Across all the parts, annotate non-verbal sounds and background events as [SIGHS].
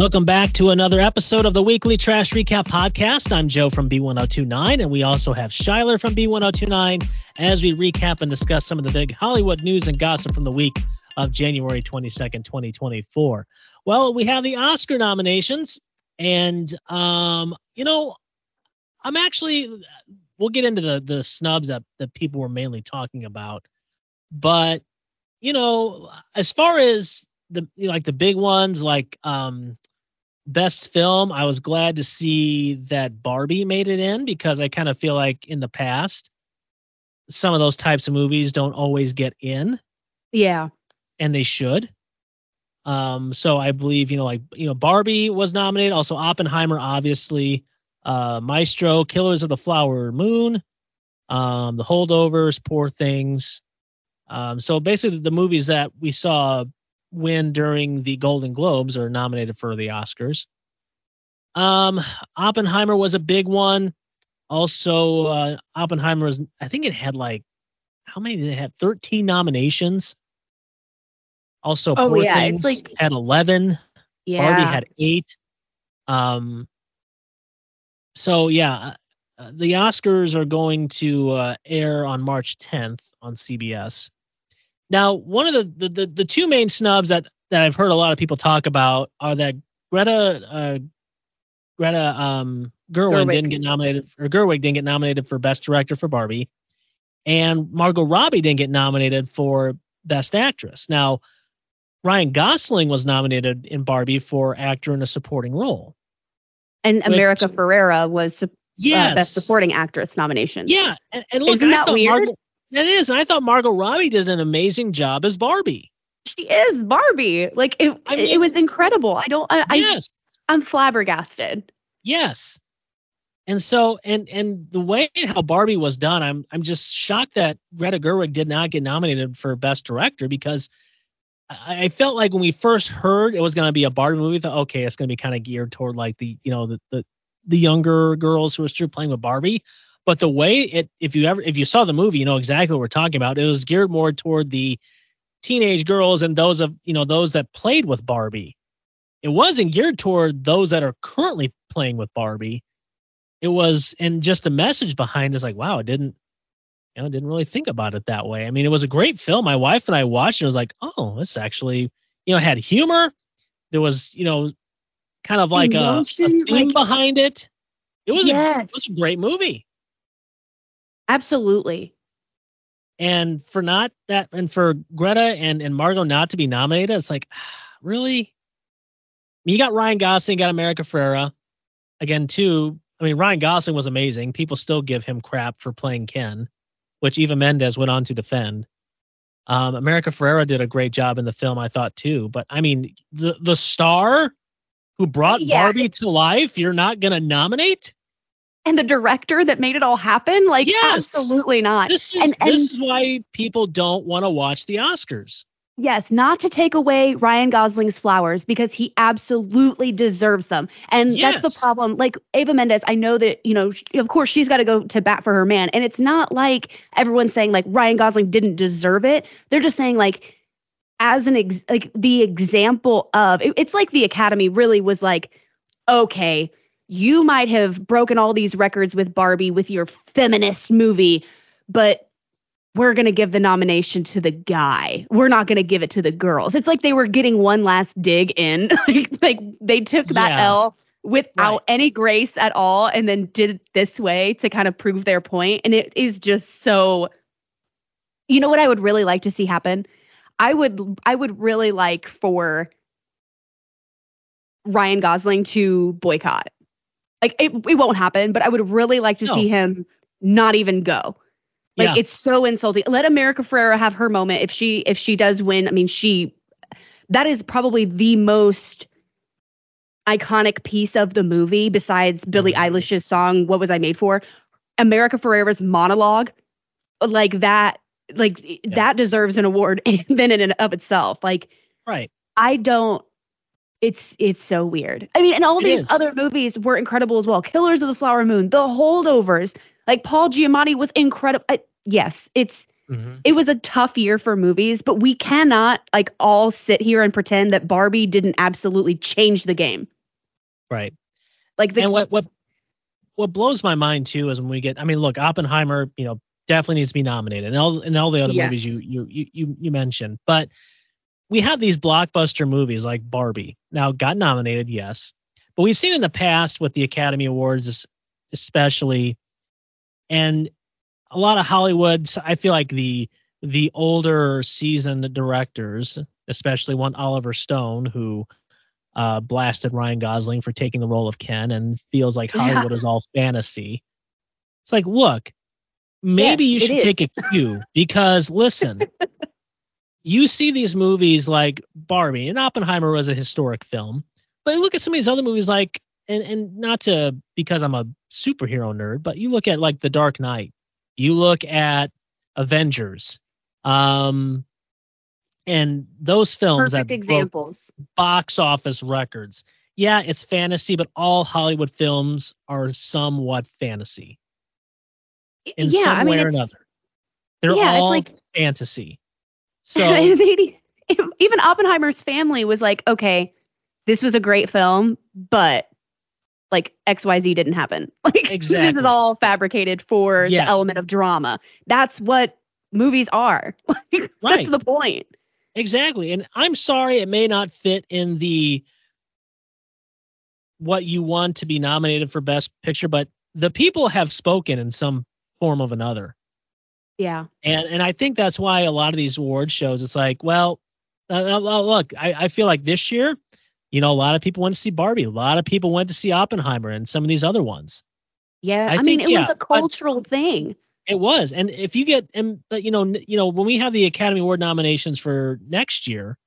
Welcome back to another episode of the Weekly Trash Recap Podcast. I'm Joe from B1029, and we also have Shyler from B1029 as we recap and discuss some of the big Hollywood news and gossip from the week of January 22nd, 2024. Well, we have the Oscar nominations, and, um, you know, I'm actually, we'll get into the, the snubs that, that people were mainly talking about, but, you know, as far as the like the big ones like um best film. I was glad to see that barbie made it in because i kind of feel like in the past some of those types of movies don't always get in. Yeah. and they should. Um so i believe you know like you know barbie was nominated. Also oppenheimer obviously. Uh maestro killers of the flower moon. Um the holdovers poor things. Um so basically the movies that we saw win during the golden globes are nominated for the oscars um oppenheimer was a big one also uh oppenheimer was i think it had like how many did it have 13 nominations also Oh, poor yeah, it's things like- had 11 Yeah. Barbie had eight. Um, so yeah, uh, the Oscars are going to uh, air on March 10th on CBS. Now, one of the, the the the two main snubs that that I've heard a lot of people talk about are that Greta uh, Greta um, Gerwig, Gerwig. didn't get nominated, or Gerwig didn't get nominated for Best Director for Barbie, and Margot Robbie didn't get nominated for Best Actress. Now, Ryan Gosling was nominated in Barbie for actor in a supporting role. and which- America Ferrera was Yes, uh, best supporting actress nomination. Yeah, and, and look, Isn't I that weird? Margot, that is, and I thought Margot Robbie did an amazing job as Barbie. She is Barbie. Like it, I it was incredible. I don't. I, I yes, I'm flabbergasted. yes. And so, and and the way how Barbie was done, I'm I'm just shocked that Greta Gerwig did not get nominated for Best Director because I, I felt like when we first heard it was going to be a Barbie movie, I thought okay, it's going to be kind of geared toward like the you know the the the younger girls who are still playing with Barbie. But the way it, if you ever if you saw the movie, you know exactly what we're talking about. It was geared more toward the teenage girls and those of you know those that played with Barbie. It wasn't geared toward those that are currently playing with Barbie. It was, and just the message behind is like, wow, it didn't, you know, didn't really think about it that way. I mean, it was a great film. My wife and I watched it. It was like, oh, this actually, you know, had humor. There was, you know, kind of like a, a theme like- behind it. It was, a, it was a great movie. Absolutely. And for not that, and for Greta and and Margot not to be nominated, it's like, [SIGHS] really? You got Ryan Gosling, you got America Ferrera, again too. I mean, Ryan Gosling was amazing. People still give him crap for playing Ken, which Eva Mendes went on to defend. Um, America Ferrera did a great job in the film, I thought too. But I mean, the the star who brought Yeah, Barbie to life, you're not gonna nominate? And the director that made it all happen, like Yes. absolutely not. This is And- and- this is why people don't want to watch the Oscars. Yes, not to take away Ryan Gosling's flowers because he absolutely deserves them. And that's the problem. Like Eva Mendes, I know that, you know, of course she's got to go to bat for her man. And it's not like everyone's saying like Ryan Gosling didn't deserve it. They're just saying like as an ex- like the example of it- it's like the Academy really was like, okay, you might have broken all these records with Barbie with your feminist movie, but we're going to give the nomination to the guy. We're not going to give it to the girls. It's like they were getting one last dig in. [LAUGHS] like, like they took that Yeah. L without Right. any grace at all and then did it this way to kind of prove their point. point and it is just so You know what I would really like to see happen? I would I would really like for Ryan Gosling to boycott. Like it, it won't happen, but I would really like to No. see him not even go. Like Yeah. it's so insulting. Let America Ferrera have her moment if she if she does win. I mean, she that is probably the most iconic piece of the movie besides Billie Mhm. Eilish's song "What Was I Made For." America Ferrera's monologue, like that, like that deserves an award [LAUGHS] and then in and of itself. Like Right. I don't. It's it's so weird. I mean, and all It these is. other movies were incredible as well. Killers of the Flower Moon, The Holdovers, like Paul Giamatti was incredible. I, yes, it's Mhm. it was a tough year for movies, but we cannot like all sit here and pretend that Barbie didn't absolutely change the game. Right. Like the and what what what blows my mind too is when we get I mean, look, Oppenheimer, you know, definitely needs to be nominated and all and all the other movies you you you you you mentioned. But we have these blockbuster movies like Barbie. Now got nominated, yes. But we've seen in the past with the Academy Awards especially and a lot of Hollywood, I feel like the the older seasoned directors, especially one Oliver Stone who uh, blasted Ryan Gosling for taking the role of Ken and feels like Yeah. Hollywood is all fantasy. It's like, look, maybe Yes, you should take a cue because listen, [LAUGHS] you see these movies like Barbie and Oppenheimer was a historic film, but look at some of these other movies like and and not to because I'm a superhero nerd, but you look at like The Dark Knight, you look at Avengers, um, and those films perfect that examples. box office records. Yeah, it's fantasy, but all Hollywood films are somewhat fantasy in yeah, some I mean, way or it's, another. They're yeah, it's all like- fantasy. So [LAUGHS] even Oppenheimer's family was like, okay, this was a great film, but like XYZ didn't happen. [LAUGHS] Like this is all fabricated for Yes. the element of drama. That's what movies are. [LAUGHS] Like, Right. That's the point. Exactly. And I'm sorry it may not fit in the what you want to be nominated for best picture, but the people have spoken in some form of another. Yeah. And and I think that's why a lot of these award shows it's like, well, uh, uh, uh, look, I, I feel like this year, you know, a lot of people went to see Barbie, a lot of people went to see Oppenheimer and some of these other ones. Yeah. I I, mean, think, it was a cultural thing. It was, and if you get, and but you know, n- you know, when we have the Academy Award nominations for next year,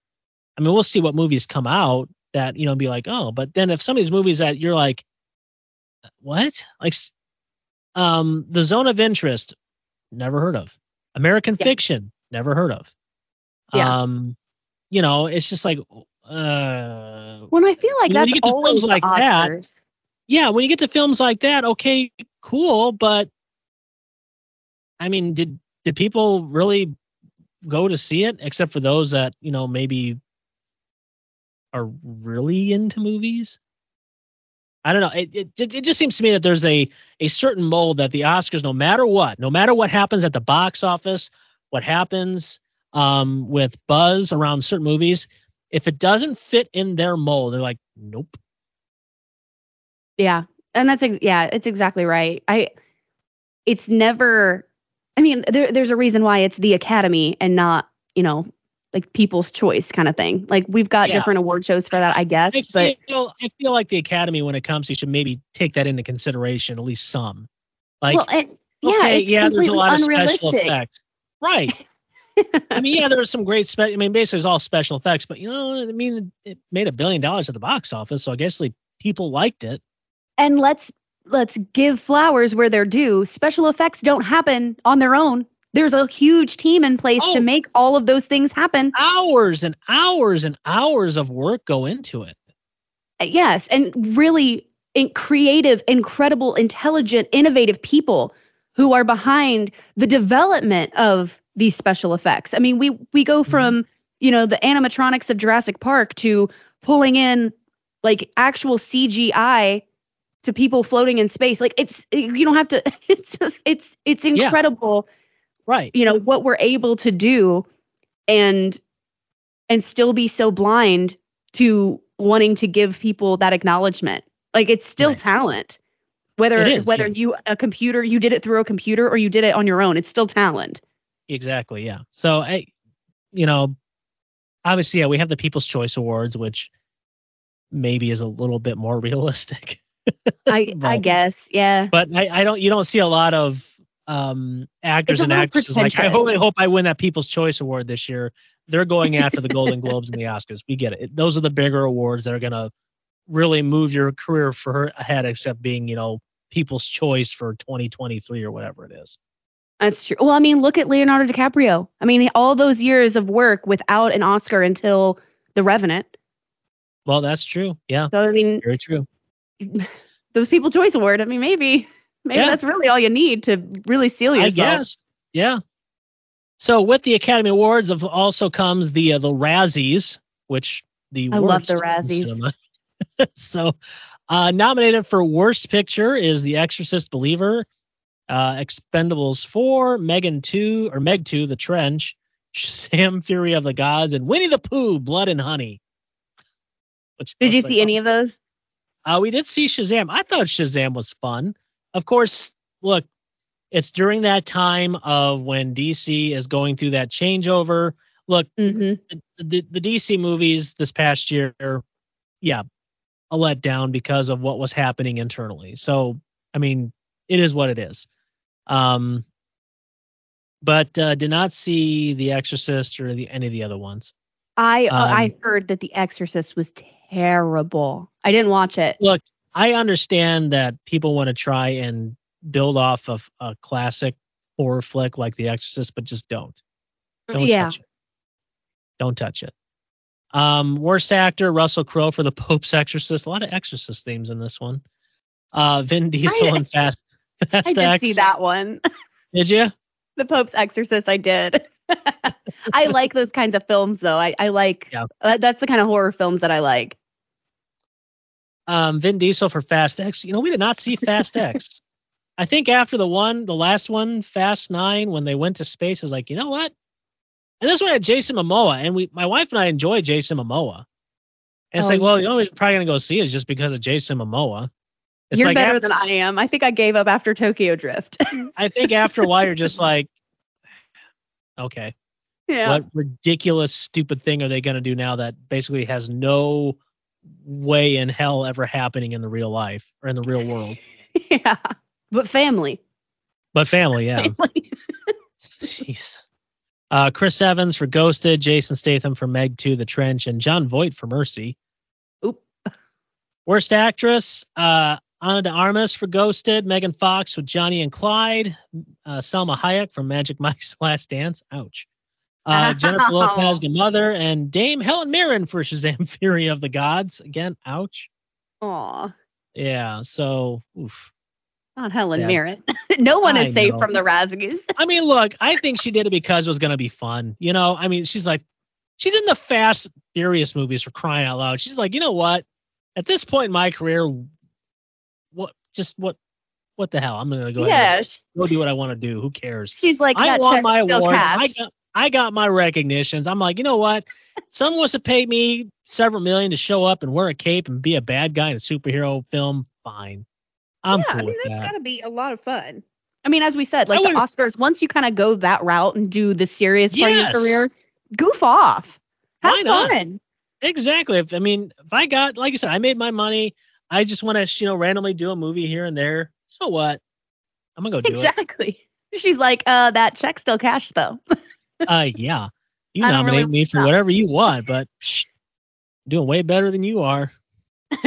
I mean, we'll see what movies come out that you know be like, oh, but then if some of these movies that you're like, what, like, um, the Zone of Interest, never heard of, American Yeah. Fiction, never heard of, Yeah. um, you know, it's just like, uh, When I feel like that's you get to films like that, yeah, when you get to films like that, okay, cool, but I mean, did did people really go to see it except for those that, you know, maybe are really into movies? I don't know. It, it it just seems to me that there's a a certain mold that the Oscars, no matter what, no matter what happens at the box office, what happens um, with buzz around certain movies, if it doesn't fit in their mold, they're like, nope. Yeah. And that's ex- yeah, it's exactly right. I it's never I mean, there, there's a reason why it's the Academy and not, you know, like people's choice kind of thing. Like we've got Yeah. different award shows for that, I guess. I but feel I feel like the Academy, when it comes to, should maybe take that into consideration at least some. Like, well, and, yeah, okay, yeah, there's a lot of special effects, right? I mean, yeah, there are some great. Spe- I mean, basically, it's all special effects, but you know, I mean, it made a billion dollars at the box office, so I guess like people liked it. and let's let's give flowers where they're due. Special effects don't happen on their own. There's a huge team in place Oh. to make all of those things happen. Hours and hours and hours of work go into it. Yes, and really in- creative, incredible, intelligent, innovative people who are behind the development of these special effects. I mean, we we go Mhm. from, you know, the animatronics of Jurassic Park to pulling in like actual CGI to people floating in space. Like it's you don't have to [LAUGHS] it's just it's it's Yeah. Right. you know what we're able to do and and still be so blind to wanting to give people that acknowledgement like it's still Right. talent whether It is, whether yeah. you a computer you did it through a computer or you did it on your own it's still talent Exactly. Yeah. So I, you know, obviously, yeah, we have the People's Choice Awards, which maybe is a little bit more [LAUGHS] realistic. i i guess yeah but I, I don't you don't see a lot of um actors and actresses like I hope I hope I win that People's Choice Award this year. They're going after the Golden [LAUGHS] Globes and the Oscars. We get it. It- Those are the bigger awards that are gonna really move your career for ahead, except being you know People's Choice for 2023 or whatever it is. that's true well i mean look at leonardo dicaprio i mean all those years of work without an oscar until the revenant Well, that's true. Yeah, so i mean very true. [LAUGHS] those people choice award i mean maybe maybe Yeah. that's really all you need to really seal I yourself guess. Yeah. So with the Academy Awards, of also comes the uh, the Razzies, which the I love the Razzies. [LAUGHS] so, uh, nominated for Worst Picture is The Exorcist Believer, uh, Expendables 4, Megan 2, or Meg 2, The Trench, [LAUGHS] Sam Fury of the Gods, and Winnie the Pooh, Blood and Honey. Which Did you like, see any of those? uh, we did see Shazam. I thought Shazam was fun. Of course, look, it's during that time of when DC is going through that changeover. Look, hmm the, the DC movies this past year, yeah, a letdown because of what was happening internally. So, I mean, it is what it is. Um, but uh, did not see The Exorcist or the any of the other ones. I uh, Um, I heard that The Exorcist was terrible. I didn't watch it. Look, I understand that people want to try and build off of a classic horror flick like The Exorcist, but just don't. Don't yeah. touch it. Don't touch it. Um, worst actor, Russell Crowe for the Pope's Exorcist. A lot of Exorcist themes in this one. Uh, Vin Diesel and [LAUGHS] Fast Fast I did X. see that one. Did you? [LAUGHS] the Pope's Exorcist. I did. [LAUGHS] I like those kinds of films, though. I I like. Yeah. that's the kind of horror films that I like. Um, Vin Diesel for Fast X. You know, we did not see Fast X. [LAUGHS] I think after the one, the last one, Fast Nine, when they went to space, is like, you know what? And this one had Jason Momoa, and we, my wife and I enjoy Jason Momoa. And it's Oh, like, well, the only reason we're probably gonna go see it is just because of Jason Momoa. It's You're like better after- than I am. I think I gave up after Tokyo Drift. [LAUGHS] I think after a while you're just like, okay, yeah. what ridiculous, stupid thing are they going to do now that basically has no way in hell ever happening in the real life or in the real world? [LAUGHS] Yeah. But family. But family, yeah. [LAUGHS] Family. Jeez. Uh, Chris Evans for Ghosted, Jason Statham for Meg 2, The Trench, and Jon Voight for Mercy. Oop. Worst actress, uh, Ana de Armas for Ghosted, Megan Fox with Johnny and Clyde, uh, Salma Hayek from Magic Mike's [LAUGHS] Last Dance. Ouch. Uh, [LAUGHS] Jennifer. Lopez, the mother, and Dame Helen Mirren for Shazam [LAUGHS] Fury of the Gods. Again, ouch. Aw. Yeah, so oof. Not Helen Sad. Mirren. [LAUGHS] no one I is safe know. from the Razzies. I mean, look, I think she did it because it was going to be fun. You know, I mean, she's like, she's in the Fast Furious movies for crying out loud. She's like, you know what? At this point in my career, what, just what, what the hell? I'm going to go ahead and Yes. go do what I want to do. Who cares? She's like I won my awards. I got, I got my recognitions. I'm like, you know what? Someone wants to pay me several million to show up and wear a cape and be a bad guy in a superhero film. Fine. I'm yeah, cool I mean that's that. got to be a lot of fun. I mean, as we said, I like the Oscars, once you kind of go that route and do the serious part of your career, goof off, have Why not? Exactly. If I mean, if I got, like I said, I made my money. I just want to, you know, randomly do a movie here and there. So what? I'm gonna go do it. Exactly. [LAUGHS] She's like, uh, that check still cashed though. [LAUGHS] Uh, yeah. You nominate really me for know. whatever you want, but psh, doing way better than you are. [LAUGHS]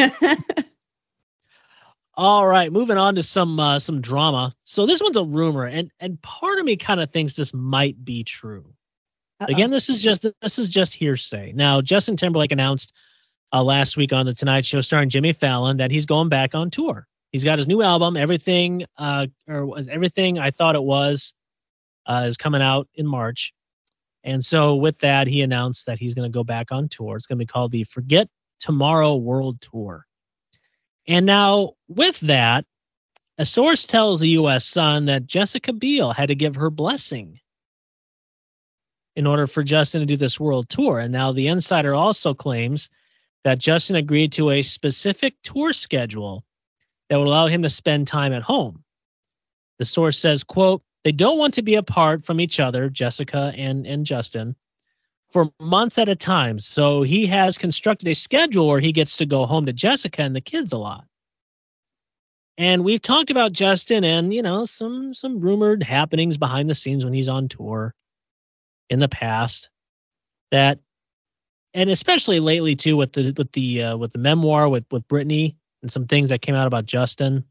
All right, moving on to some uh, some drama. So this one's a rumor, and and part of me kind of thinks this might be true. Again, this is just this is just hearsay. Now, Justin Timberlake announced uh, last week on the Tonight Show, starring Jimmy Fallon, that he's going back on tour. He's got his new album, everything, uh, or was everything I thought it was, uh, is coming out in March. And so, with that, he announced that he's going to go back on tour. It's going to be called the Forget Tomorrow World Tour. And now, with that, a source tells the U.S. Sun that Jessica Biel had to give her blessing in order for Justin to do this world tour. And now the insider also claims that Justin agreed to a specific tour schedule that would allow him to spend time at home. The source says, quote, they don't want to be apart from each other, Jessica and, and Justin, for months at a time. So he has constructed a schedule where he gets to go home to Jessica and the kids a lot. And we've talked about Justin and, you know, some some rumored happenings behind the scenes when he's on tour in the past that and especially lately too with the with the uh, with the memoir with with Britney and some things that came out about Justin.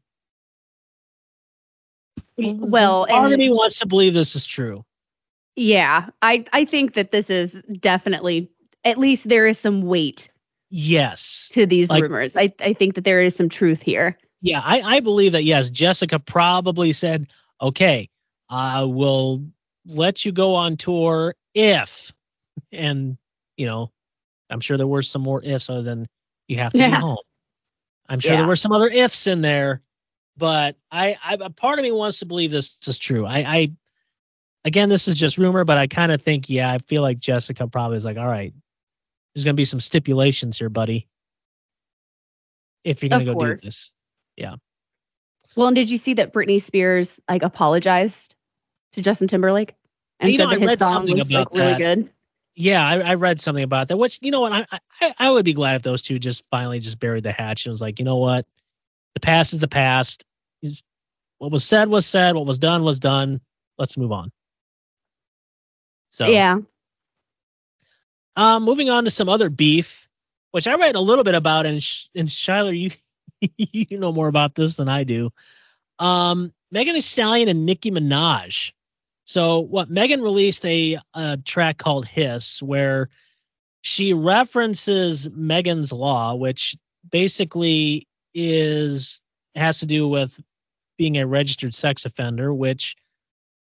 Well, part of me wants to believe this is true. yeah, I I think that this is definitely at least there is some weight Yes. to these Like- rumors. I I think that there is some truth here. Yeah, I, I believe that yes, Jessica probably said, Okay, I will let you go on tour if, and you know, I'm sure there were some more ifs other than you have to Yeah. be home. I'm sure Yeah. there were some other ifs in there, but I, I, a part of me wants to believe this is true. I, I, again, this is just rumor, but I kind of think, yeah, I feel like Jessica probably is like, all right, there's gonna be some stipulations here, buddy. If you're gonna Of go course. do this, yeah. Well, and did you see that Britney Spears like apologized to Justin Timberlake and You said know, that I his read song something was like about really that. good? yeah, I, I read something about that. Which you know what, I, I, I would be glad if those two just finally just buried the hatch and was like, you know what, the past is the past. What was said was said. What was done was done. Let's move on. So Yeah. Um, moving on to some other beef, which I read a little bit about, and Sh- and Shyler, you [LAUGHS] you know more about this than I do. Um, Megan Thee Stallion and Nicki Minaj. So what? Megan released a, a track called "Hiss," where she references Megan's Law, which basically is has to do with being a registered sex offender, which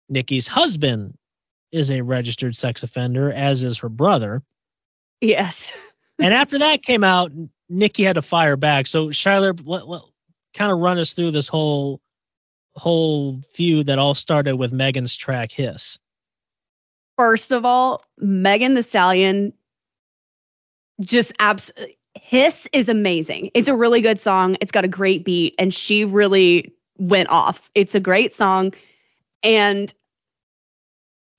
Nicki's husband is a registered sex offender, as is her brother Yes. [LAUGHS] and after that came out, Nicki had to fire back. So Shyler, let, let, kind of run us through this whole whole feud that all started with Megan's track "Hiss." First of all, Megan Thee Stallion just abs Hiss is amazing. It's a really good song. It's got a great beat and she really went off. It's a great song and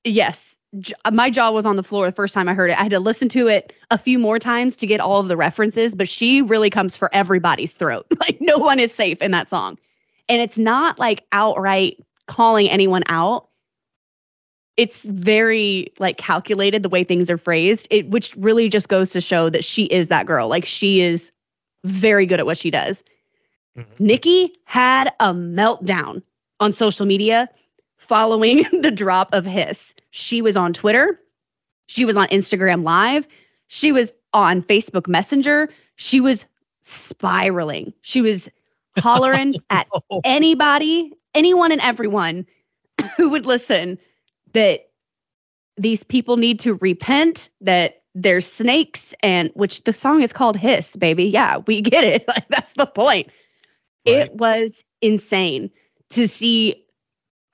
yes, j- my jaw was on the floor the first time I heard it. I had to listen to it a few more times to get all of the references, but she really comes for everybody's throat. [LAUGHS] Like no one is safe in that song. And it's not like outright calling anyone out it's very like calculated the way things are phrased it which really just goes to show that she is that girl. Like she is very good at what she does. Mm-hmm. Nicki had a meltdown on social media following [LAUGHS] the drop of hiss. She was on twitter. She was on instagram live. She was on facebook messenger. She was spiraling. She was [LAUGHS] hollering at anybody, anyone and everyone [LAUGHS] who would listen that these people need to repent, that there's snakes, and which the song is called Hiss, baby. Yeah, we get it. [LAUGHS] Like, that's the point. Right. It was insane to see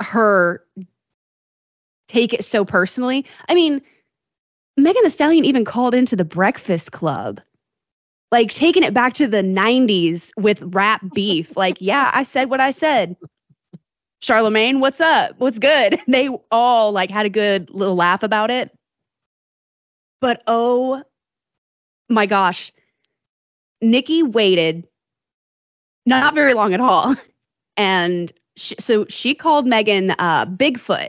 her take it so personally. I mean, Megan Thee Stallion even called into the Breakfast Club like taking it back to the 90s with rap beef. like, yeah, I said what I said. Charlemagne, what's up? What's good? [LAUGHS] They all like had a good little laugh about it. But oh my gosh, Nicki waited not very long at all. [LAUGHS] And sh so she called Megan uh, Bigfoot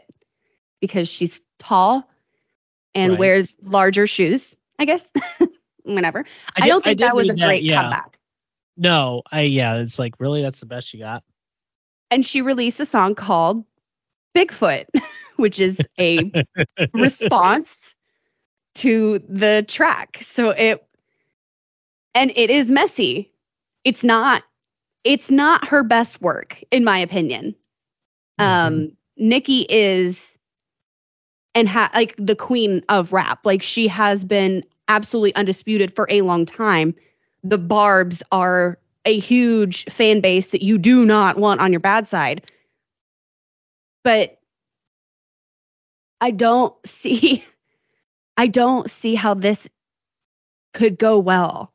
because she's tall and Right. wears larger shoes, I guess. [LAUGHS] whenever. I, did- don't think did that was a read great yeah. comeback. No, I yeah, it's like really that's the best you got. And she released a song called Bigfoot, [LAUGHS] which is a [LAUGHS] response to the track. So it and it is messy. It's not it's not her best work in my opinion. Um Nicki is and ha- like the queen of rap. Like she has been absolutely undisputed for a long time. The Barbs are a huge fan base that you do not want on your bad side. But I don't [LAUGHS] see I don't see how this could go well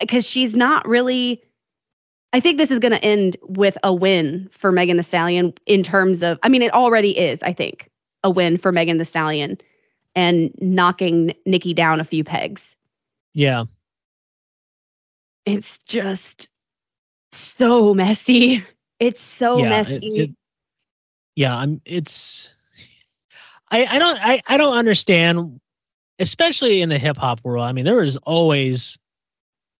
because she's not really I think this is going to end with a win for Megan Thee Stallion in terms of I mean it already is I think a win for Megan Thee Stallion and knocking Nicki down a few pegs. Yeah. It's just so messy. It's so yeah, messy. it- yeah, I'm it's I I don't I I don't understand especially in the hip hop world. I mean, there is always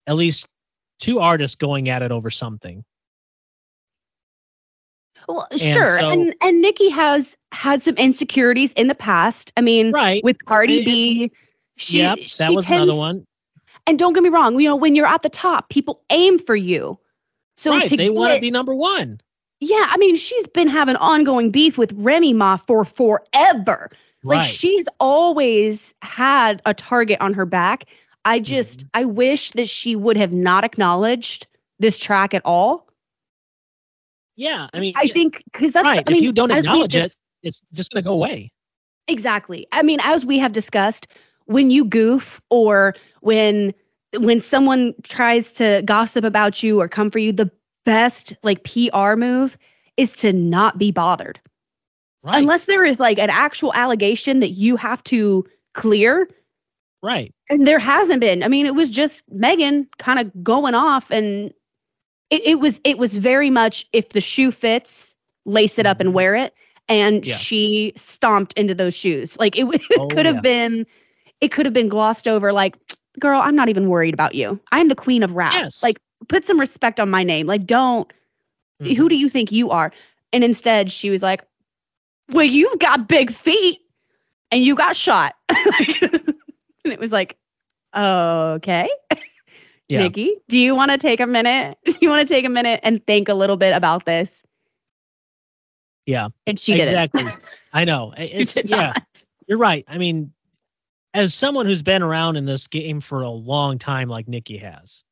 at least two artists going at it over something. Well, sure. so- and and Nicki has had some insecurities in the past. I mean, Right. with Cardi It- B, she yep, she that was tends, another one. And don't get me wrong, you know, when you're at the top, people aim for you. So right. They want to be number one. Yeah, I mean, she's been having ongoing beef with Remy Ma for forever. Right. Like she's always had a target on her back. I just Mhm. I wish that she would have not acknowledged this track at all. yeah. I mean, I think because that's right. I mean, if you don't acknowledge dis- it, it's just going to go away. Exactly. I mean, as we have discussed, when you goof or when when someone tries to gossip about you or come for you, the best like PR move is to not be bothered. Right. Unless there is like an actual allegation that you have to clear. right. And there hasn't been. I mean, it was just Megan kind of going off and it, it was it was very much if the shoe fits, lace it up and Mhm. wear it. And Yeah. she stomped into those shoes. Like it, [LAUGHS] it Oh, could have yeah. been it could have been glossed over like, girl, I'm not even worried about you. I'm the queen of rap. Yes. Like put some respect on my name. Like don't who Mhm. do you think you are? And instead she was like, Well, you've got big feet and you got shot. [LAUGHS] and it was like, okay. [LAUGHS] Yeah. Nicki, do you want to take a minute? Do [LAUGHS] you want to take a minute and think a little bit about this? Yeah. And she did exactly. I know. It's yeah. not. You're right. I mean, as someone who's been around in this game for a long time, like Nicki has,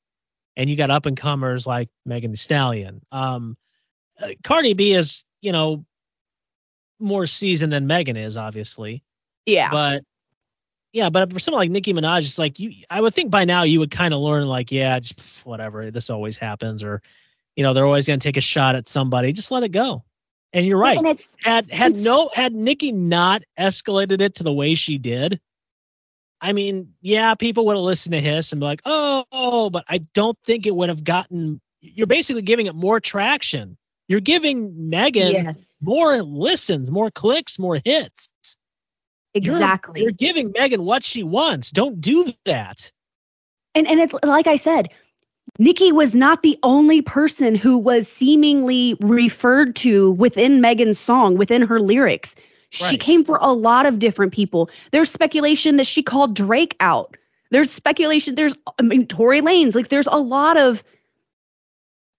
and you got up and comers like Megan Thee Stallion. Um, uh, Cardi B is, you know, more seasoned than Megan is, obviously. Yeah. But yeah, but for someone like Nicki Minaj, it's like you. I would think by now you would kind of learn, like, yeah, just whatever. This always happens, or you know, they're always going to take a shot at somebody. Just let it go. And you're right And it's had had no had Nicki not escalated it to the way she did, I mean, yeah, people would have listened to Hiss and be like, oh, oh, but I don't think it would have gotten. You're basically giving it more traction. You're giving Megan yes. more listens, more clicks, more hits. You're- Exactly. You're, giving Megan what she wants. Don't do that. and and it's like I said, Nicki was not the only person who was seemingly referred to within Megan's song, within her lyrics. She Right. came for a lot of different people. There's speculation that she called Drake out. There's speculation. There's, I mean, Tory Lanez. Like, there's a lot of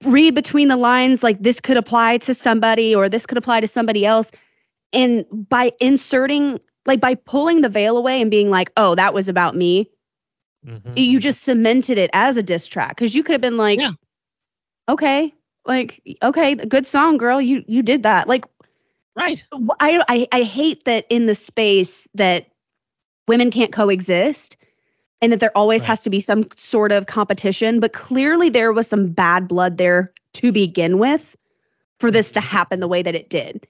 read between the lines. Like, this could apply to somebody or this could apply to somebody else. And by inserting, like, by pulling the veil away and being like, oh, that was about me, Mhm. you just cemented it as a diss track because you could have been like, Yeah. okay, like, okay, good song, girl. You you did that. Like, right. I I I hate that in the space that women can't coexist and that there always Right. has to be some sort of competition. But clearly there was some bad blood there to begin with for this to happen the way that it did.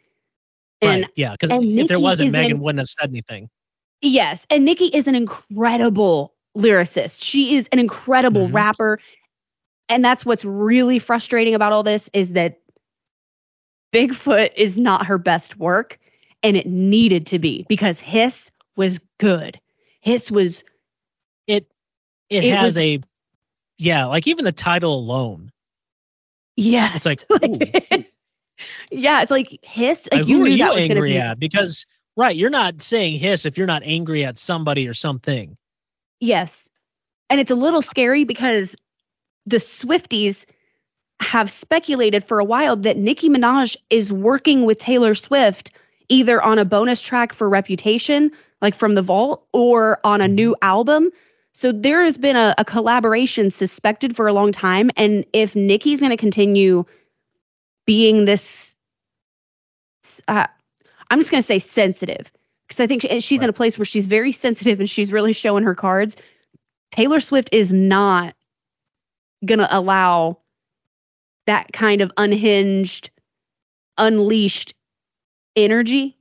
And right. Yeah, because if there wasn't, Megan in- wouldn't have said anything. Yes, and Nicki is an incredible lyricist. She is an incredible Mhm. rapper. And that's what's really frustrating about all this is that Bigfoot is not her best work and it needed to be because Hiss was good. Hiss was It it, It has was- a yeah, like even the title alone. Yeah, It's like, [LAUGHS] yeah, it's like Hiss like Like, you who are knew you that was going to angry be at? Because right, you're not saying hiss if you're not angry at somebody or something. Yes. And it's a little scary because the Swifties have speculated for a while that Nicki Minaj is working with Taylor Swift either on a bonus track for Reputation, like from the vault, or on a new album. So there has been a, a collaboration suspected for a long time. And if Nicki's going to continue being this, uh, I'm just going to say sensitive, because I think she, she's in a place where she's very sensitive and she's really showing her cards. Taylor Swift is not going to allow that kind of unhinged, unleashed energy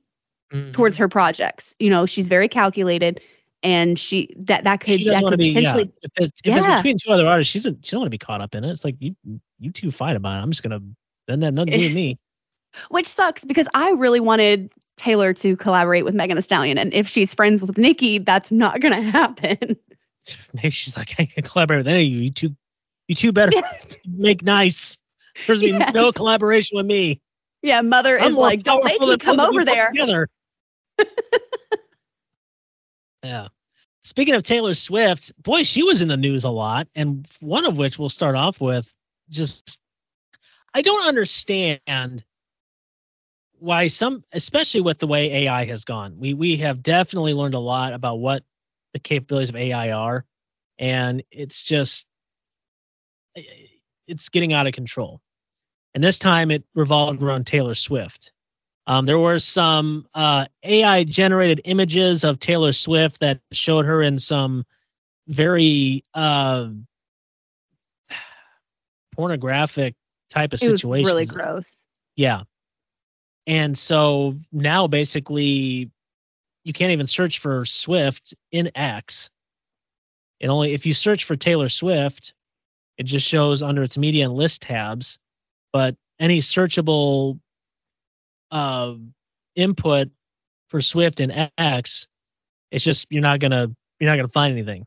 Mhm. towards her projects. You know, she's very calculated and she that that could she that doesn't want to could be yeah. potentially If, it's, if it's between two other artists, she doesn't. She don't want to be caught up in it. It's like you you two fight about it. I'm just gonna then that nothing to me. [LAUGHS] which sucks because I really wanted Taylor to collaborate with Megan Thee Stallion and if she's friends with Nicki, that's not going to happen. [LAUGHS] Maybe she's like I can collaborate with any of you. You two you two better [LAUGHS] make nice. There's gonna be no collaboration with me. yeah, mother I'm is like, don't make me come both of you over there. Together. [LAUGHS] yeah. Speaking of Taylor Swift, boy, she was in the news a lot, and one of which we'll start off with just I don't understand why some, especially with the way AI has gone, we we have definitely learned a lot about what the capabilities of AI are, and it's just it's getting out of control. And this time it revolved around Taylor Swift. Um, there were some uh, AI generated images of Taylor Swift that showed her in some very uh, pornographic type of It situation. was really gross. Yeah. And so now basically you can't even search for Swift in X. It only if you search for Taylor Swift, it just shows under its media and list tabs. But any searchable uh, input for Swift and X, it's just you're not gonna you're not gonna find anything.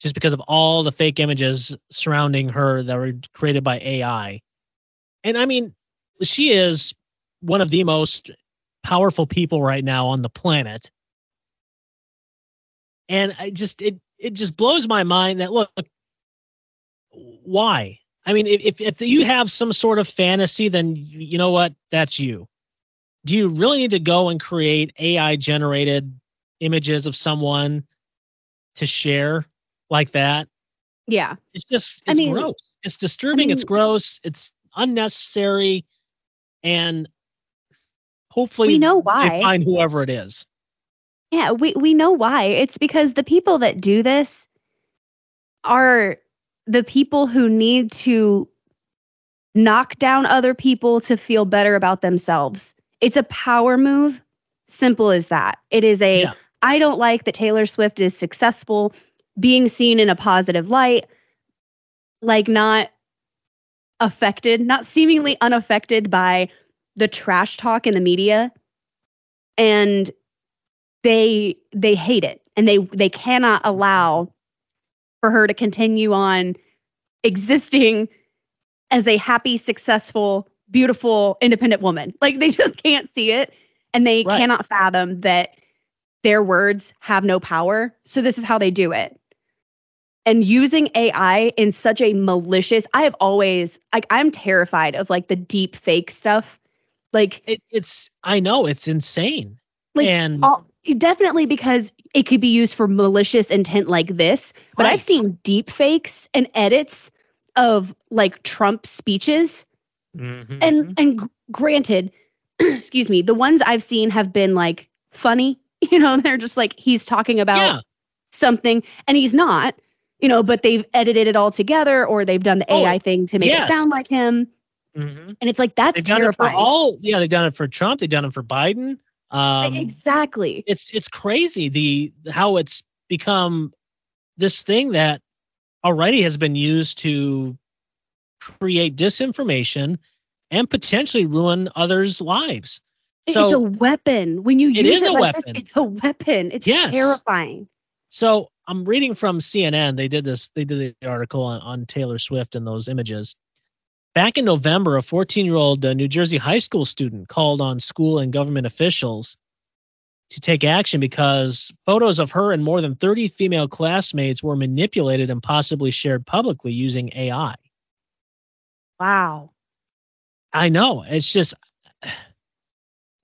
Just because of all the fake images surrounding her that were created by AI. And I mean, she is one of the most powerful people right now on the planet. And I just it it just blows my mind that look why? I mean, if if you have some sort of fantasy, then you know what? That's you. Do you really need to go and create AI generated images of someone to share like that? Yeah. It's just I it's mean- gross. It's disturbing. it's mean- gross. It's unnecessary, and hopefully We know they why. find whoever it is. Yeah, we we know why. It's because the people that do this are the people who need to knock down other people to feel better about themselves. It's a power move. Simple as that. It is a Yeah. I don't like that Taylor Swift is successful being seen in a positive light like not affected, not seemingly unaffected by the trash talk in the media. And they they hate it and they they cannot allow for her to continue on existing as a happy successful beautiful independent woman like they just can't see it and they Right. cannot fathom that their words have no power so this is how they do it and using ai in such a malicious i have always like i'm terrified of like the deep fake stuff like It, it's I know it's insane. Like, and all, definitely because it could be used for malicious intent like this. But Right. I've seen deep fakes and edits of like Trump speeches. Mhm. And and granted, [CLEARS THROAT] excuse me, the ones I've seen have been like funny. [LAUGHS] You know, they're just like he's talking about yeah, something and he's not. You know, but they've edited it all together or they've done the Oh, AI thing to make yes. it sound like him. Mhm. And it's like that's they've done terrifying. it for all. Yeah, they've done it for Trump. They've done it for Biden. Um, exactly. it's it's crazy the how it's become this thing that already has been used to create disinformation and potentially ruin others' lives. it's a weapon. When you It use is it a like weapon. This, it's a weapon. It's Yes. terrifying. so I'm reading from CNN. They did this. They did the article on, on Taylor Swift and those images. Back in November, a 14 year old uh, New Jersey high school student called on school and government officials to take action because photos of her and more than 30 female classmates were manipulated and possibly shared publicly using AI. Wow. I know. It's just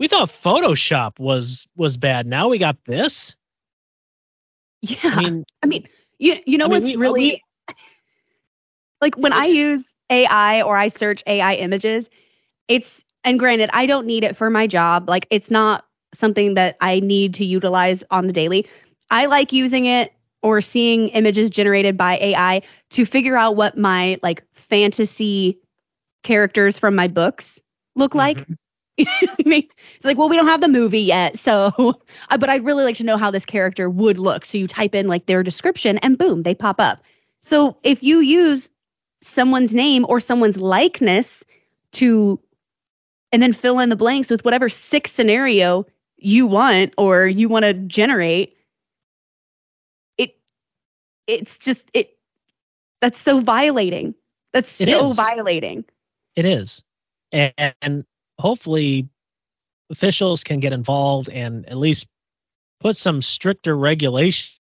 we thought Photoshop was was bad. Now we got this. Yeah. I mean, I mean, you you know I mean, what's we- uh, really we- like when I use AI or I search AI images, it's and granted, I don't need it for my job. Like it's not something that I need to utilize on the daily. I like using it or seeing images generated by AI to figure out what my like fantasy characters from my books look like. Mhm. You know what I mean? It's like, well, we don't have the movie yet, so [LAUGHS] but I'd really like to know how this character would look. So you type in like their description and boom, they pop up. So if you use someone's name or someone's likeness to and then fill in the blanks with whatever sick scenario you want or you want to generate, it it's just it that's so violating. That's It so is. violating. It is. And, and hopefully officials can get involved and at least put some stricter regulations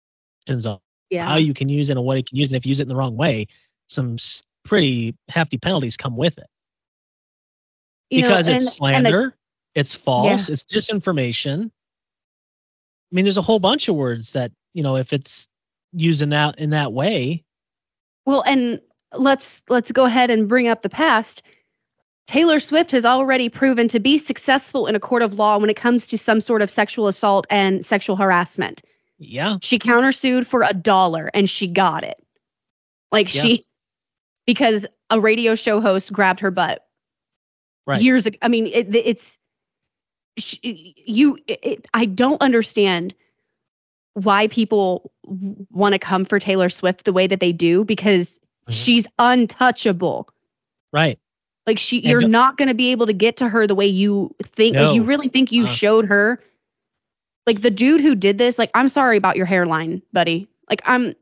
on Yeah. how you can use it and what you can use it. If you use it in the wrong way, some pretty hefty penalties come with it. You know, because and- it's and, slander, it's false, it's disinformation. I mean, there's a whole bunch of words that you know if it's used in that in that way. Well, and let's let's go ahead and bring up the past. Taylor Swift has already proven to be successful in a court of law when it comes to some sort of sexual assault and sexual harassment. Yeah, She countersued for a dollar and she got it. Like Yeah. she because a radio show host grabbed her butt Right. years ago. I mean, it, it's she, you. It, I don't understand why people want to come for Taylor Swift the way that they do because Mhm. she's untouchable. right. Like she, And you're don't- going to be able to get to her the way you think. Like you really think you Uh. showed her. Like the dude who did this. Like I'm sorry about your hairline, buddy. Like I'm,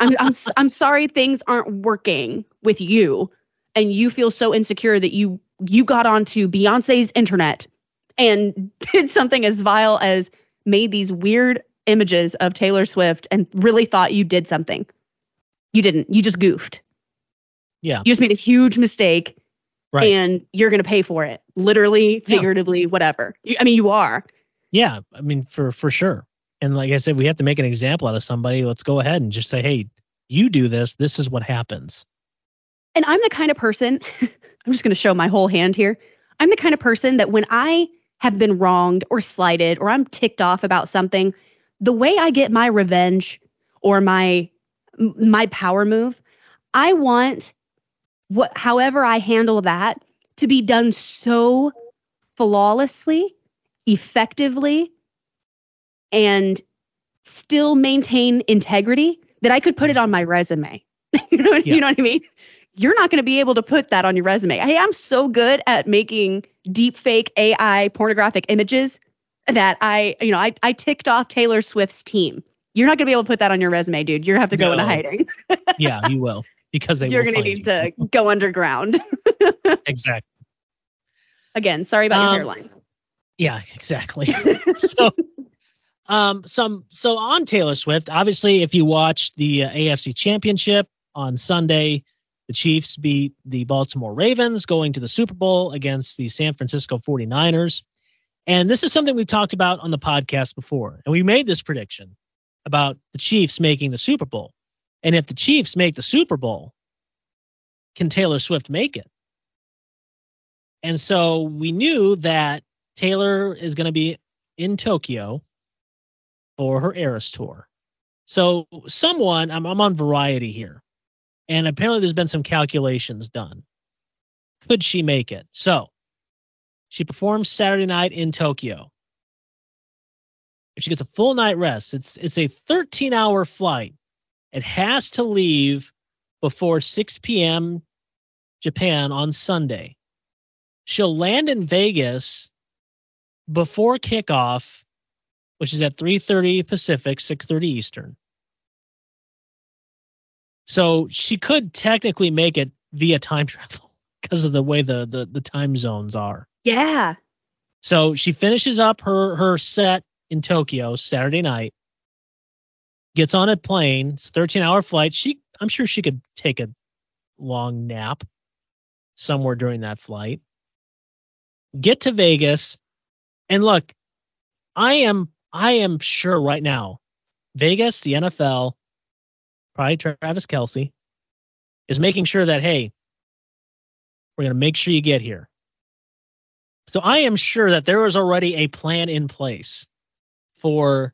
I'm, I'm, I'm sorry things aren't working with you, and you feel so insecure that you you got onto Beyonce's internet and [LAUGHS] did something as vile as made these weird images of Taylor Swift and really thought you did something. You didn't. You just goofed. Yeah. You just made a huge mistake Right. and you're going to pay for it. Literally, Yeah. figuratively, whatever. You, I mean, you are. Yeah, I mean for for sure. And like I said, we have to make an example out of somebody. Let's go ahead and just say, hey, you do this. This is what happens. And I'm the kind of person, [LAUGHS] I'm just going to show my whole hand here. I'm the kind of person that when I have been wronged or slighted or I'm ticked off about something, the way I get my revenge or my my power move, I want what however I handle that to be done so flawlessly, effectively, and still maintain integrity that I could put it on my resume. [LAUGHS] you know, Yeah. you know what I mean? You're not going to be able to put that on your resume. Hey, I'm so good at making deep fake AI pornographic images that I, you know, I, I ticked off Taylor Swift's team. You're not going to be able to put that on your resume, dude. You're going to have to go into hiding. [LAUGHS] Yeah, you will because they You're going to need you. to [LAUGHS] go underground. exactly. Again, sorry about Um, your hairline. Yeah, exactly. so um some so on Taylor Swift, obviously if you watch the uh, AFC Championship on Sunday, the Chiefs beat the Baltimore Ravens going to the Super Bowl against the San Francisco 49ers. And this is something we've talked about on the podcast before. And we made this prediction about the Chiefs making the Super Bowl. And if the Chiefs make the Super Bowl, can Taylor Swift make it? And so we knew that Taylor is going to be in Tokyo for her Eras tour. So someone, I'm, I'm on Variety here, and apparently there's been some calculations done. Could she make it? So she performs Saturday night in Tokyo. If she gets a full night rest, it's it's a 13 hour flight. It has to leave before 6 p.m. Japan on Sunday. She'll land in Vegas before kickoff, which is at 3:30 Pacific, 6:30 Eastern. So she could technically make it via time [LAUGHS] travel because of the way the, the the time zones are. Yeah. So she finishes up her her set in Tokyo Saturday night. Gets on a plane. It's a 13 hour flight. She I'm sure she could take a long nap somewhere during that flight. Get to Vegas. And look, I am I am sure right now, Vegas, the NFL, probably Travis Kelce, is making sure that hey, we're gonna make sure you get here. So I am sure that there is already a plan in place for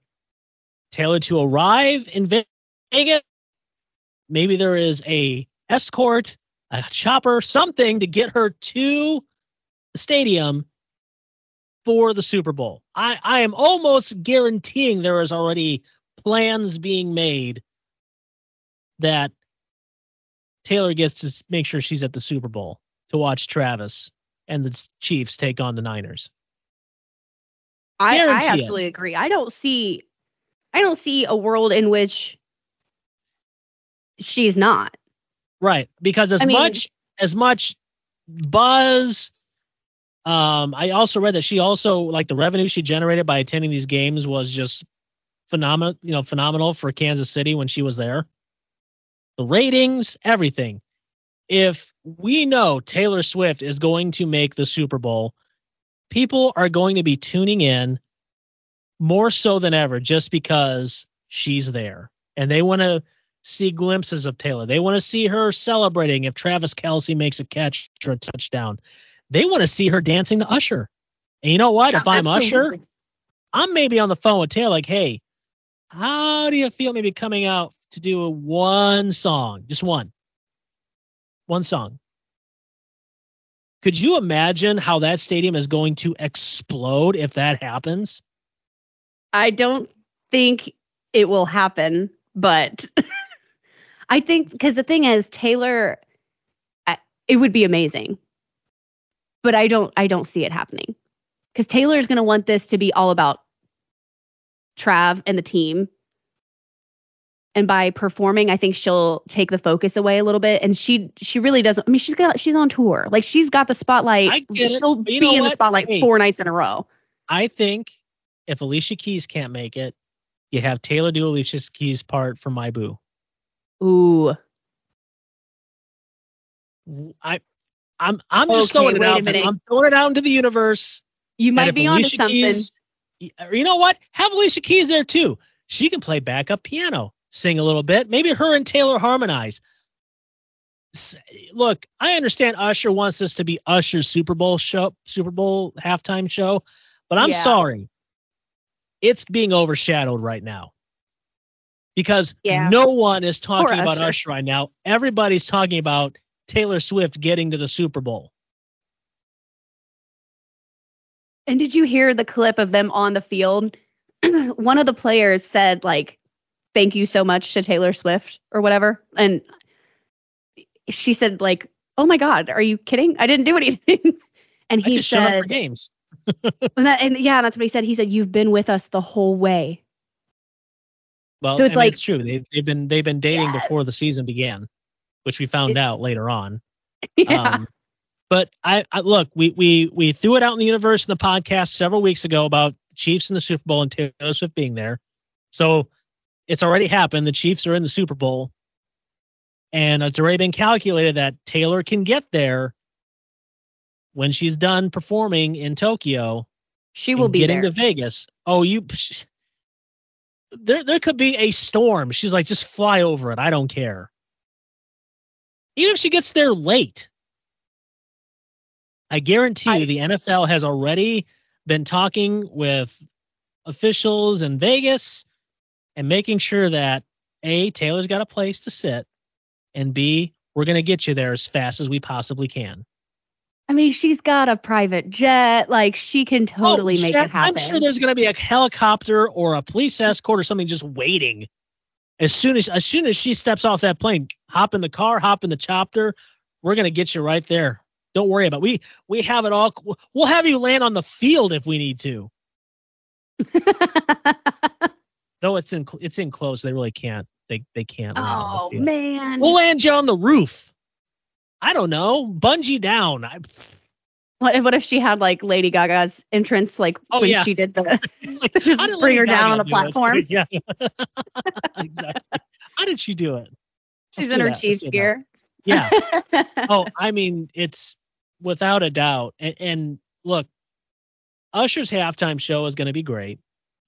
Taylor to arrive in Vegas. Maybe there is a escort, a chopper, something to get her to the stadium for the Super Bowl. I, I am almost guaranteeing there is already plans being made that Taylor gets to make sure she's at the Super Bowl to watch Travis and the Chiefs take on the Niners. I, I Guarantee it. absolutely agree. I don't see I don't see a world in which she's not. Right. Because as I mean- much as much buzz um I also read that she also like the revenue she generated by attending these games was just phenomenal, you know, phenomenal for Kansas City when she was there. The ratings, everything. if we know Taylor Swift is going to make the Super Bowl, people are going to be tuning in more so than ever just because she's there and they want to see glimpses of Taylor. They want to see her celebrating if Travis Kelce makes a catch or a touchdown. They want to see her dancing to Usher. And you know what? if I'm Usher, I'm maybe on the phone with Taylor, like, hey, how do you feel maybe coming out to do a one song, just one, one song? Could you imagine how that stadium is going to explode if that happens? I don't think it will happen, but [LAUGHS] I think because the thing is, Taylor, it would be amazing, but I don't, I don't see it happening because Taylor is going to want this to be all about Trav and the team. And by performing, I think she'll take the focus away a little bit. And she she really doesn't. I mean, she's got she's on tour. Like she's got the spotlight. She'll be in what? the spotlight four nights in a row. I think if Alicia Keys can't make it, you have Taylor do Alicia Keys part for My Boo. Ooh. I I'm I'm just okay, throwing it out. I'm throwing it out into the universe. You might be onto something. Keys, uh, you know what? Have Alicia Keys there too. She can play backup piano, sing a little bit. Maybe her and Taylor harmonize. Look, I understand Usher wants this to be Usher's Super Bowl show, Super Bowl halftime show, but I'm yeah. sorry. It's being overshadowed right now because yeah. no one is talking Poor about Usher. Usher right now. Everybody's talking about Taylor Swift getting to the Super Bowl. And did you hear the clip of them on the field? [CLEARS THROAT] One of the players said, like, thank you so much to Taylor Swift or whatever. And she said, like, oh my God, are you kidding? I didn't do [LAUGHS] anything. and he said, games. [LAUGHS] and, that, and yeah, that's what he said. He said, you've been with us the whole way. Well, so it's I like it's true. They've, they've been they've been dating yes. before the season began, which we found it's, out later on. [LAUGHS] Yeah. Um, but I, I, look, we we we threw it out in the universe in the podcast several weeks ago about Chiefs in the Super Bowl and Taylor Swift being there. So it's already happened. The Chiefs are in the Super Bowl, and it's already been calculated that Taylor can get there when she's done performing in Tokyo. She will be getting there. to Vegas. Oh, you. There, there could be a storm. She's like, just fly over it. I don't care. Even if she gets there late, I guarantee I, you the NFL has already been talking with officials in Vegas and making sure that A, Taylor's got a place to sit, and B, we're going to get you there as fast as we possibly can. I mean, she's got a private jet. Like, she can oh, totally oh, make jet, it happen. I'm sure there's going to be a helicopter or a police escort or something just waiting. As soon as as soon as she steps off that plane, hop in the car, hop in the chopper. We're going to get you right there. Don't worry about it. we we have it all. We'll have you land on the field if we need to. [LAUGHS] Though it's in it's in close, they really can't. They they can't. oh man! We'll land you on the roof. I don't know. Bungee down. I, what, what if she had like Lady Gaga's entrance, like oh, when yeah. she did the [LAUGHS] [LAUGHS] like, just bring Lady her Gaga down on the platform? [LAUGHS] Yeah, exactly. How did she do it? She's Let's in her Chiefs gear. Yeah. oh, I mean, it's without a doubt. And, and look, Usher's halftime show is going to be great.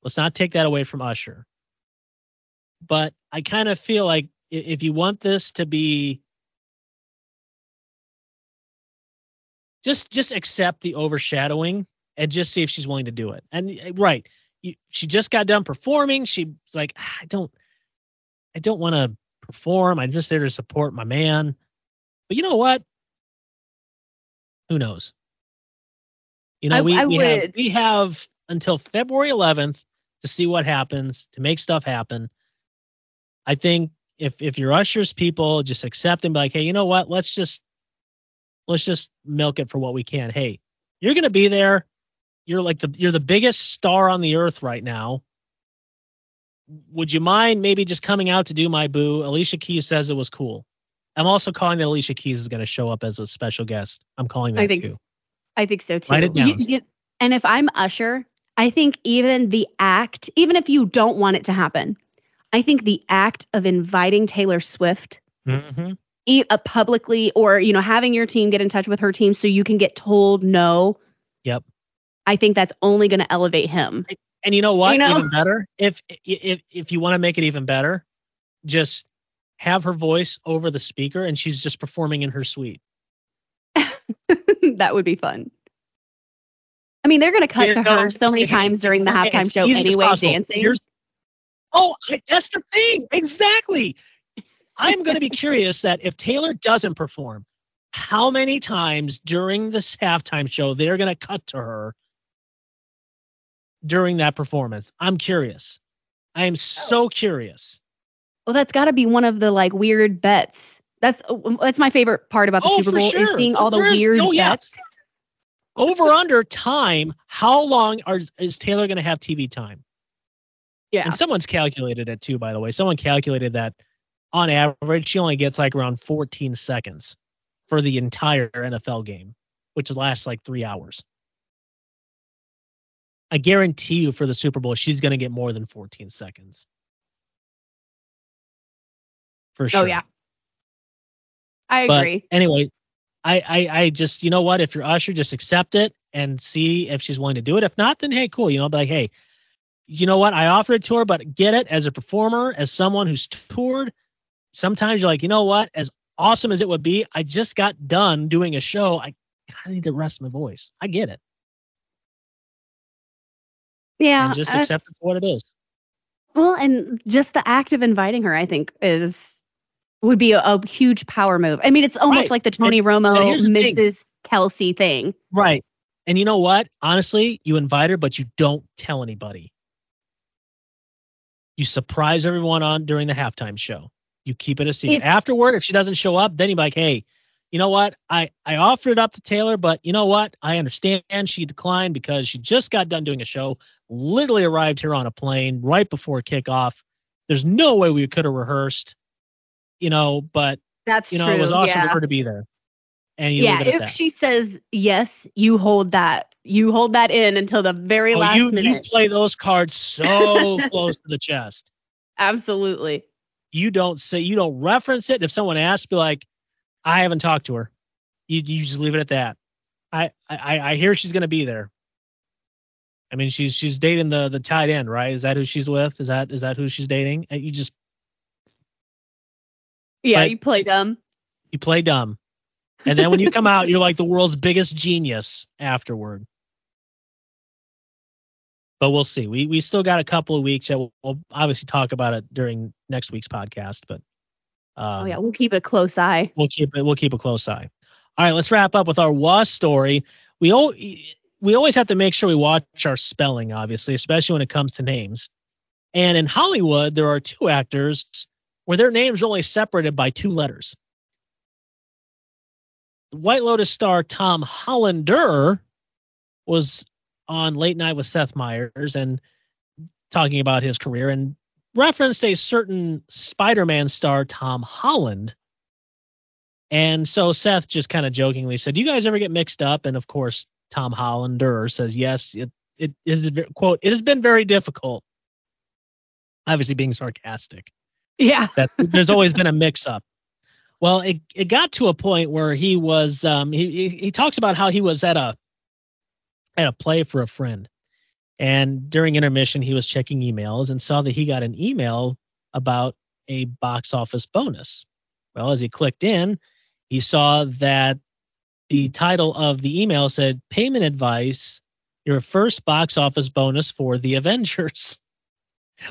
Let's not take that away from Usher. But I kind of feel like if you want this to be just just accept the overshadowing and just see if she's willing to do it. And eh, right, you, she just got done performing. She's like, ah, I don't, I don't want to perform. I'm just there to support my man. But you know what? Who knows? You know, I, we, I we have we have until February 11th to see what happens, to make stuff happen. I think if if you're Usher's people, just accept and be like, hey, you know what? Let's just let's just milk it for what we can. Hey, you're gonna be there. You're like the you're the biggest star on the earth right now. Would you mind maybe just coming out to do my boo? Alicia Keys says it was cool. I'm also calling that Alicia Keys is going to show up as a special guest. I'm calling that I think, too. I think so too. Write it down. You, you, and if I'm Usher, I think even the act, even if you don't want it to happen, I think the act of inviting Taylor Swift mm-hmm. E- uh, publicly or you know having your team get in touch with her team so you can get told no. Yep. I think that's only going to elevate him. And you know what? You know? Even better, if if if you want to make it even better, just have her voice over the speaker, and she's just performing in her suite. [LAUGHS] that would be fun. I mean, they're going to cut to know, her so many times during the halftime show anyway, dancing. Here's- oh, that's the thing. Exactly. I'm going to be curious that if Taylor doesn't perform, how many times during this halftime show they're going to cut to her during that performance? I'm curious. I am so oh. curious. Well, that's got to be one of the like weird bets. That's that's my favorite part about the Oh, Super Bowl is seeing all the There is- weird oh, yeah. bets. Over under time, how long are, is Taylor going to have TV time? Yeah. And someone's calculated it too, by the way. Someone calculated that on average, she only gets like around 14 seconds for the entire NFL game, which lasts like three hours. I guarantee you for the Super Bowl, she's going to get more than 14 seconds. For oh, sure. Oh yeah. I But agree. anyway, I, I I just you know what? If you're Usher, just accept it and see if she's willing to do it. If not, then hey, cool. You know, be like, hey, you know what? I offered it to her, but get it as a performer, as someone who's toured. Sometimes you're like, you know what? As awesome as it would be, I just got done doing a show. I kind of need to rest my voice. I get it, yeah. and just accept it for what it is. Well, and just the act of inviting her, I think, is would be a, a huge power move. I mean, it's almost Right. like the Tony Romo, here's the thing. Mrs. Kelce thing. Right. And you know what? Honestly, you invite her, but you don't tell anybody. You surprise everyone on during the halftime show. You keep it a secret. If- Afterward, if she doesn't show up, then you're like, hey, you know what? I, I offered it up to Taylor, but you know what? I understand she declined because she just got done doing a show, literally arrived here on a plane right before kickoff. There's no way we could have rehearsed, you know, but That's you know, true. it was awesome yeah. for her to be there. And you yeah. leave it at If she says yes, you hold that. You hold that in until the very Oh, last you, you play those cards so [LAUGHS] close to the chest. Absolutely. You don't say you don't reference it. If someone asks, be like, I haven't talked to her. You you just leave it at that. I I, I hear she's gonna be there. I mean, she's she's dating the the tight end, right? Is that who she's with? Is that is that who she's dating? Uh, you just Yeah, you play dumb. you play dumb, and then when you come out, you're like the world's biggest genius afterward. But we'll see. We we still got a couple of weeks. That we'll, we'll obviously talk about it during next week's podcast. But um, oh yeah, we'll keep a close eye. we'll keep it. We'll keep a close eye. All right, let's wrap up with our was story. We all we always have to make sure we watch our spelling, obviously, especially when it comes to names. And in Hollywood, there are two actors where their names are only separated by two letters. White Lotus star Tom Hollander was on Late Night with Seth Meyers and talking about his career and referenced a certain Spider-Man star Tom Holland. And so Seth just kind of jokingly said, "Do you guys ever get mixed up?" And of course, Tom Hollander says, "Yes, it it is quote it has been very difficult." Obviously, being sarcastic. Yeah. [LAUGHS] That's there's always been a mix up. Well, it it got to a point where he was um he he, he talks about how he was at a at a play for a friend. And during intermission he was checking emails and saw that he got an email about a box office bonus. Well, as he clicked in, he saw that the title of the email said payment advice your first box office bonus for the Avengers. [LAUGHS]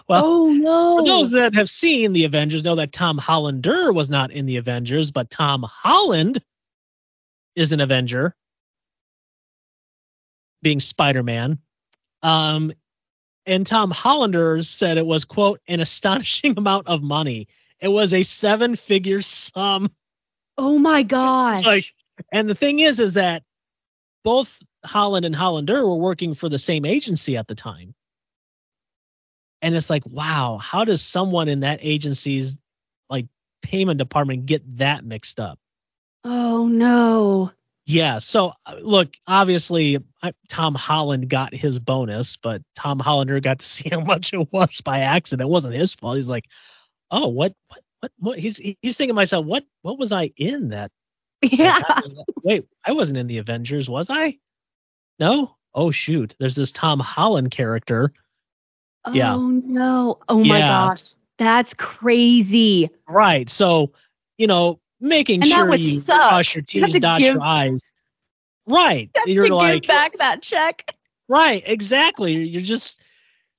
Well, oh no. for those that have seen the Avengers know that Tom Hollander was not in the Avengers, but Tom Holland is an Avenger, being Spider-Man. Um, and Tom Hollander said it was quote an astonishing [LAUGHS] amount of money. It was a seven-figure sum. oh my gosh. [LAUGHS] It's like, and the thing is, is that both Holland and Hollander were working for the same agency at the time. And it's like, wow, how does someone in that agency's like payment department get that mixed up? oh no. Yeah. So uh, look, obviously, I, Tom Holland got his bonus, but Tom Hollander got to [LAUGHS] see how much it was by accident. It wasn't his fault. He's like, oh, what, what, what what he's he's thinking to myself, what what was I in that? [LAUGHS] Yeah. Wait, I wasn't in the Avengers, was I? No? Oh shoot. There's this Tom Holland character. Yeah. Oh no. Oh my Yeah. gosh. That's crazy. Right. So, you know, making And sure you suck. cross your You T's, to dot give- your I's. Right. You to like give back that check. Right, exactly. You're just,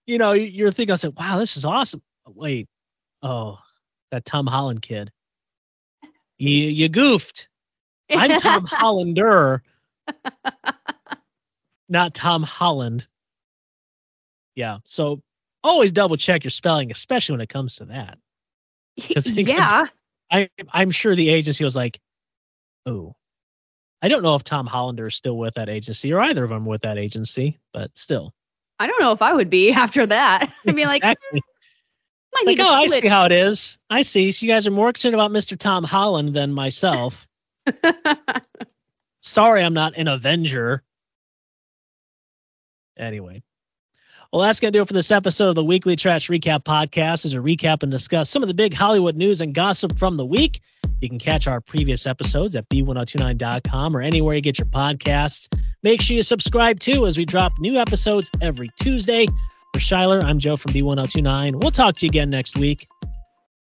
you know, you're thinking, I said, wow, this is awesome. Wait, oh, that Tom Holland kid. You you goofed. I'm Tom [LAUGHS] Hollander, not Tom Holland. Yeah. So always double check your spelling, especially when it comes to that. 'Cause they could- yeah. I I'm sure the agency was like, oh. I don't know if Tom Hollander is still with that agency or either of them with that agency, but still. I don't know if I would be [LAUGHS] after that. I'd be like, hmm, I like, oh, I see how it is. I see. So you guys are more concerned about Mr. Tom Holland than myself. [LAUGHS] Sorry, I'm not an Avenger. Anyway. Well, that's going to do it for this episode of the Weekly Trash Recap Podcast. As a recap and discuss some of the big Hollywood news and gossip from the week. You can catch our previous episodes at b1029.com or anywhere you get your podcasts. Make sure you subscribe too as we drop new episodes every Tuesday. For Shyler, I'm Joe from B1029. We'll talk to you again next week.